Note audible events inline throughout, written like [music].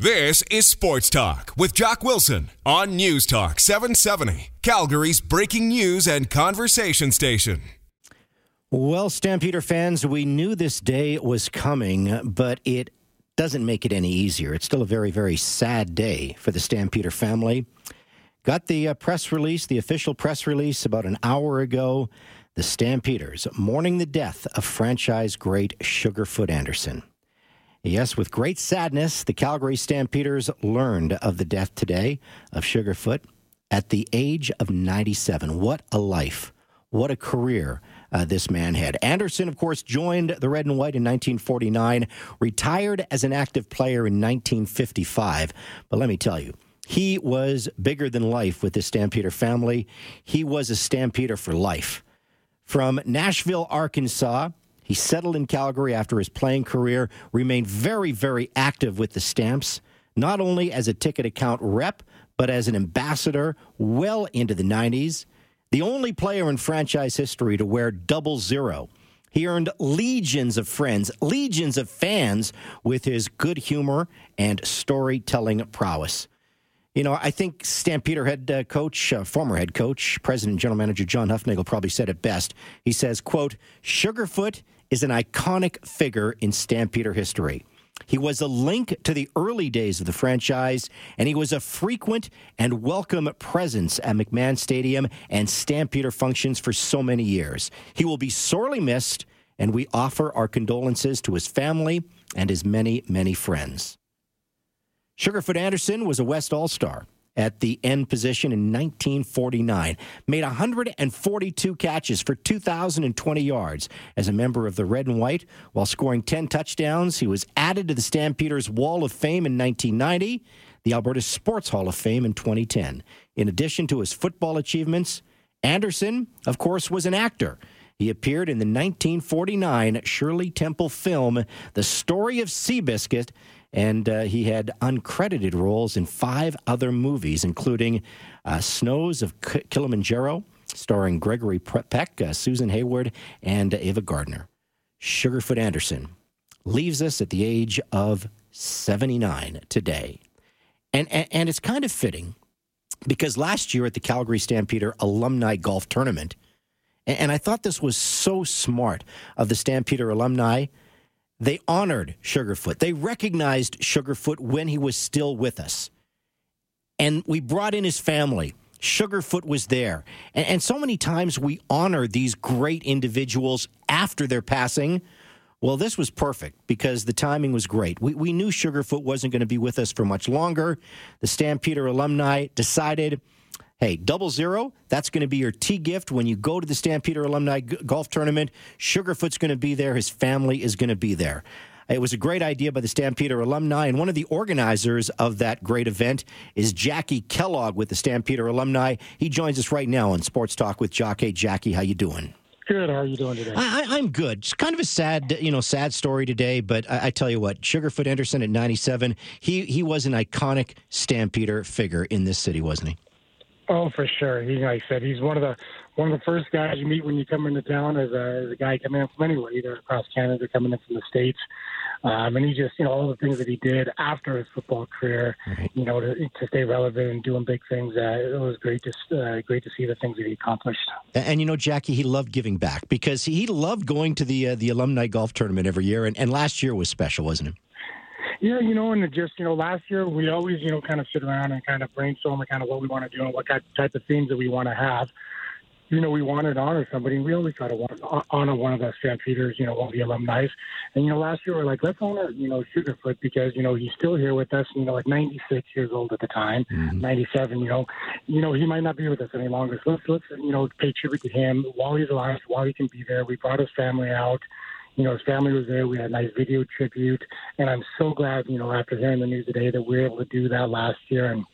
This is Sports Talk with Jock Wilson on News Talk 770, Calgary's breaking news and conversation station. Well, Stampeder fans, we knew this day was coming, but it doesn't make it any easier. It's still a very, very sad day for the Stampeder family. Got the uh, press release, the official press release, about an hour ago. The Stampeders mourning the death of franchise great Sugarfoot Anderson. Yes, with great sadness, the Calgary Stampeders learned of the death today of Sugarfoot at the age of 97. What a life. What a career uh, this man had. Anderson, of course, joined the Red and White in 1949, retired as an active player in 1955. But let me tell you, he was bigger than life with the Stampeder family. He was a Stampeder for life. From Nashville, Arkansas, he settled in Calgary after his playing career, remained very, very active with the Stamps, not only as a ticket account rep, but as an ambassador well into the 90s. The only player in franchise history to wear double zero. He earned legions of friends, legions of fans with his good humor and storytelling prowess. You know, I think Stampeder head uh, coach, uh, former head coach, president and general manager John Hufnagel probably said it best. He says, quote, Sugarfoot is an iconic figure in Stampeder history. He was a link to the early days of the franchise, and he was a frequent and welcome presence at McMahon Stadium and Stampeder functions for so many years. He will be sorely missed, and we offer our condolences to his family and his many, many friends. Sugarfoot Anderson was a West All Star at the end position in 1949. Made 142 catches for 2,020 yards as a member of the Red and White while scoring 10 touchdowns. He was added to the Stampeders Wall of Fame in 1990, the Alberta Sports Hall of Fame in 2010. In addition to his football achievements, Anderson, of course, was an actor. He appeared in the 1949 Shirley Temple film, The Story of Seabiscuit, and uh, he had uncredited roles in five other movies, including uh, Snows of K- Kilimanjaro, starring Gregory Peck, uh, Susan Hayward, and Ava Gardner. Sugarfoot Anderson leaves us at the age of 79 today. And, and, and it's kind of fitting because last year at the Calgary Stampeder Alumni Golf Tournament, and, and I thought this was so smart of the Stampeder alumni they honored Sugarfoot. They recognized Sugarfoot when he was still with us. And we brought in his family. Sugarfoot was there. And, and, so many times we honor these great individuals after their passing. Well, this was perfect because the timing was great. We, we knew Sugarfoot wasn't going to be with us for much longer. The Stampeder alumni decided Hey, double zero, that's going to be your tee gift when you go to the Stampeder Alumni G- Golf Tournament. Sugarfoot's going to be there. His family is going to be there. It was a great idea by the Stampeder alumni, and one of the organizers of that great event is Jackie Kellogg with the Stampeder alumni. He joins us right now on Sports Talk with Jock. Hey, Jackie, how you doing? Good. How are you doing today? I, am good. It's kind of a sad, you know, sad story today. But I, I, tell you what, Sugarfoot Anderson at 97, he he was an iconic Stampeder figure in this city, wasn't he? Oh, for sure. He, like I said, he's one of the one of the first guys you meet when you come into town as a, as a guy coming in from anywhere, either across Canada, or coming in from the states. Um, and he just, you know, all the things that he did after his football career, right. you know, to, to stay relevant and doing big things. Uh, it was great to uh, great to see the things that he accomplished. And, and, you know, Jackie, he loved giving back because he loved going to the uh, the alumni golf tournament every year, and, and last year was special, wasn't it? Yeah, you know, and just you know, last year we always you know kind of sit around and kind of brainstorm and kind of what we want to do and what type of themes that we want to have. You know, we wanted to honor somebody. We always try to honor one of the Stampeders, you know, one of the alumni. And you know, last year we are like, let's honor you know Sugarfoot because you know he's still here with us. And you know, like 96 years old at the time, mm-hmm. 97. You know, you know he might not be with us any longer. So let's let's you know pay tribute to him while he's alive, while he can be there. We brought his family out you know, his family was there. We had a nice video tribute, and I'm so glad, you know, after hearing the news today that we were able to do that last year and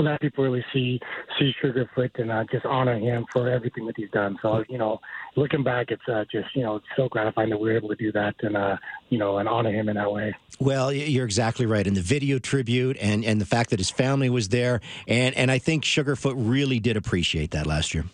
let people really see see Sugarfoot and uh, just honor him for everything that he's done. So you know, looking back, it's uh, just you know it's so gratifying that we were able to do that and uh, you know and honor him in that way. Well, you're exactly right. And the video tribute and and the fact that his family was there, and and I think Sugarfoot really did appreciate that last year.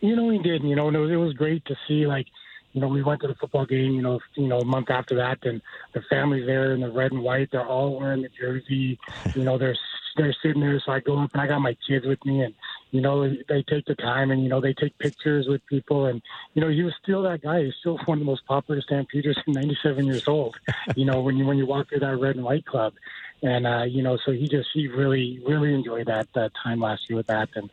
You know, he did. You know, and it was, it was great to see like you know, we went to the football game, you know, you know, a month after that, and the family's there in the red and white. They're all wearing the jersey. [laughs] You know, they're they're sitting there. So I go up and I got my kids with me, and you know, they take the time and you know they take pictures with people, and you know, he was still that guy. He's still [laughs] one of the most popular Stampeders, 97 years old. [laughs] you know, when you when you walk through that red and white club, and uh, you know, so he just he really really enjoyed that that time last year with that, and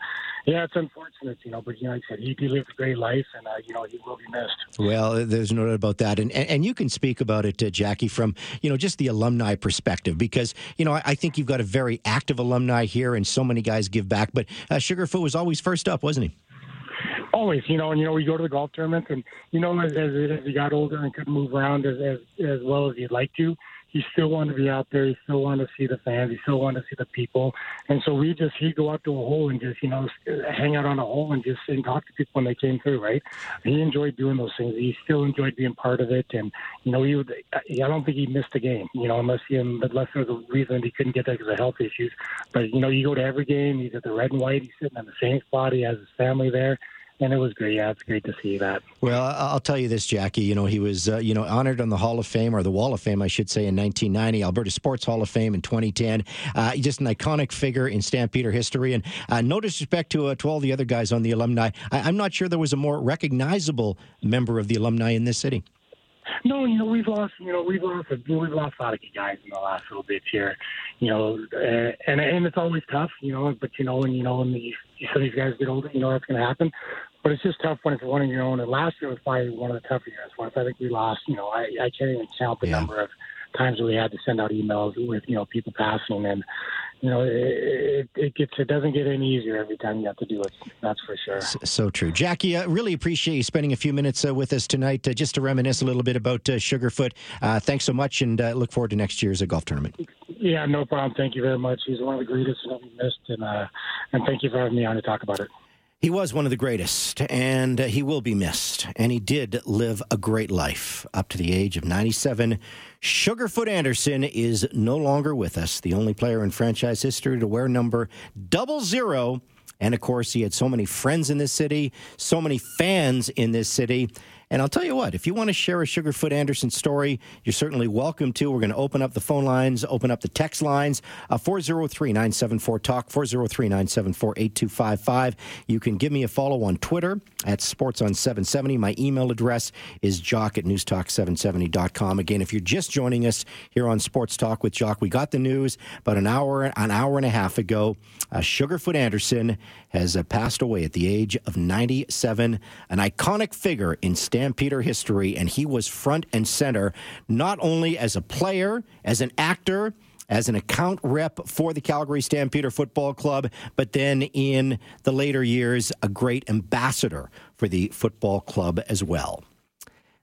yeah, it's unfortunate, you know, but you know, like I said, he, he lived a great life, and uh, you know, he will be missed. Well, there's no doubt about that, and and, and you can speak about it, uh, Jackie, from you know just the alumni perspective, because you know I, I, think you've got a very active alumni here, and so many guys give back. But uh, Sugarfoot was always first up, wasn't he? Always, you know, and you know, we go to the golf tournaments, and you know, as, as, as he got older and couldn't move around as as, as well as he'd like to he still wanted to be out there. He still wanted to see the fans. He still wanted to see the people. And so we just he'd go out to a hole and just you know hang out on a hole and just and talk to people when they came through. Right? He enjoyed doing those things. He still enjoyed being part of it. And you know he would. I don't think he missed a game. You know unless he unless there was a reason he couldn't get there because of health issues. But you know you go to every game. He's at the red and white. He's sitting in the same spot. He has his family there and it was great. Yeah, it's great to see that. Well, I'll tell you this, Jackie. You know, he was uh, you know honored on the Hall of Fame or the Wall of Fame, I should say, in 1990. Alberta Sports Hall of Fame in 2010. Uh, just an iconic figure in Stampeder history. And uh, no disrespect to uh, to all the other guys on the alumni. I, am not sure there was a more recognizable member of the alumni in this city. No, you know we've lost. You know we've lost. A, we've lost a lot of guys in the last little bit here. You know, uh, and and it's always tough. You know, but you know, and you know, when these some of these guys get older, you know that's going to happen. But it's just tough when it's one of your own. And last year was probably one of the tougher years. Once I think we lost. You know, I I can't even count the yeah. number of times we had to send out emails with you know people passing and you know, it, it, it gets it doesn't get any easier every time you have to do it. That's for sure. So, so true, Jackie. I uh, really appreciate you spending a few minutes uh, with us tonight, uh, just to reminisce a little bit about uh, Sugarfoot. Uh, thanks so much, and uh, look forward to next year's golf tournament. Yeah, no problem. Thank you very much. He's one of the greatest that we missed, and uh and thank you for having me on to talk about it. He was one of the greatest, and uh, he will be missed. And he did live a great life up to the age of 97. Sugarfoot Anderson is no longer with us, the only player in franchise history to wear number double zero. And of course, he had so many friends in this city, so many fans in this city. And I'll tell you what, if you want to share a Sugarfoot Anderson story, you're certainly welcome to. We're going to open up the phone lines, open up the text lines, uh, 403 974 Talk, 403 974 8255. You can give me a follow on Twitter at Sports on 770. My email address is jock at newstalk770.com. Again, if you're just joining us here on Sports Talk with Jock, we got the news about an hour, an hour and a half ago. Uh, Sugarfoot Anderson has uh, passed away at the age of 97, an iconic figure in Stampeder history, and he was front and center not only as a player, as an actor, as an account rep for the Calgary Stampeder Football Club, but then in the later years, a great ambassador for the football club as well.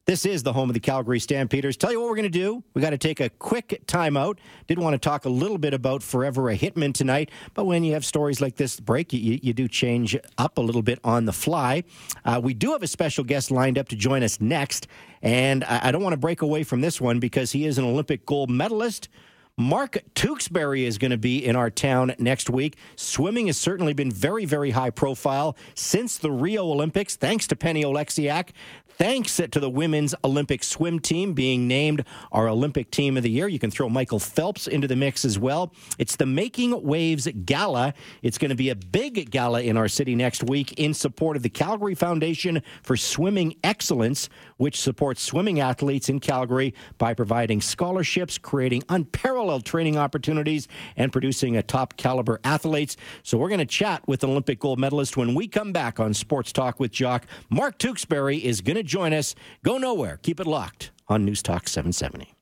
This is the home of the Calgary Stampeders. Tell you what we're going to do. We got to take a quick timeout. Did want to talk a little bit about Forever a Hitman tonight, but when you have stories like this break, you, you do change up a little bit on the fly. Uh, we do have a special guest lined up to join us next, and I, I don't want to break away from this one because he is an Olympic gold medalist. Mark Tewksbury is going to be in our town next week. Swimming has certainly been very, very high profile since the Rio Olympics, thanks to Penny Oleksiak. Thanks to the women's Olympic swim team being named our Olympic team of the year. You can throw Michael Phelps into the mix as well. It's the Making Waves Gala. It's going to be a big gala in our city next week in support of the Calgary Foundation for Swimming Excellence, which supports swimming athletes in Calgary by providing scholarships, creating unparalleled training opportunities, and producing a top caliber athletes. So we're going to chat with Olympic gold medalist when we come back on Sports Talk with Jock. Mark Tewksbury is going to join us. Go nowhere. Keep it locked on News Talk 770.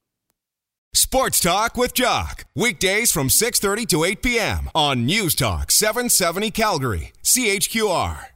Sports Talk with Jock. Weekdays from 6:30 to 8 p.m. on News Talk 770 Calgary. CHQR.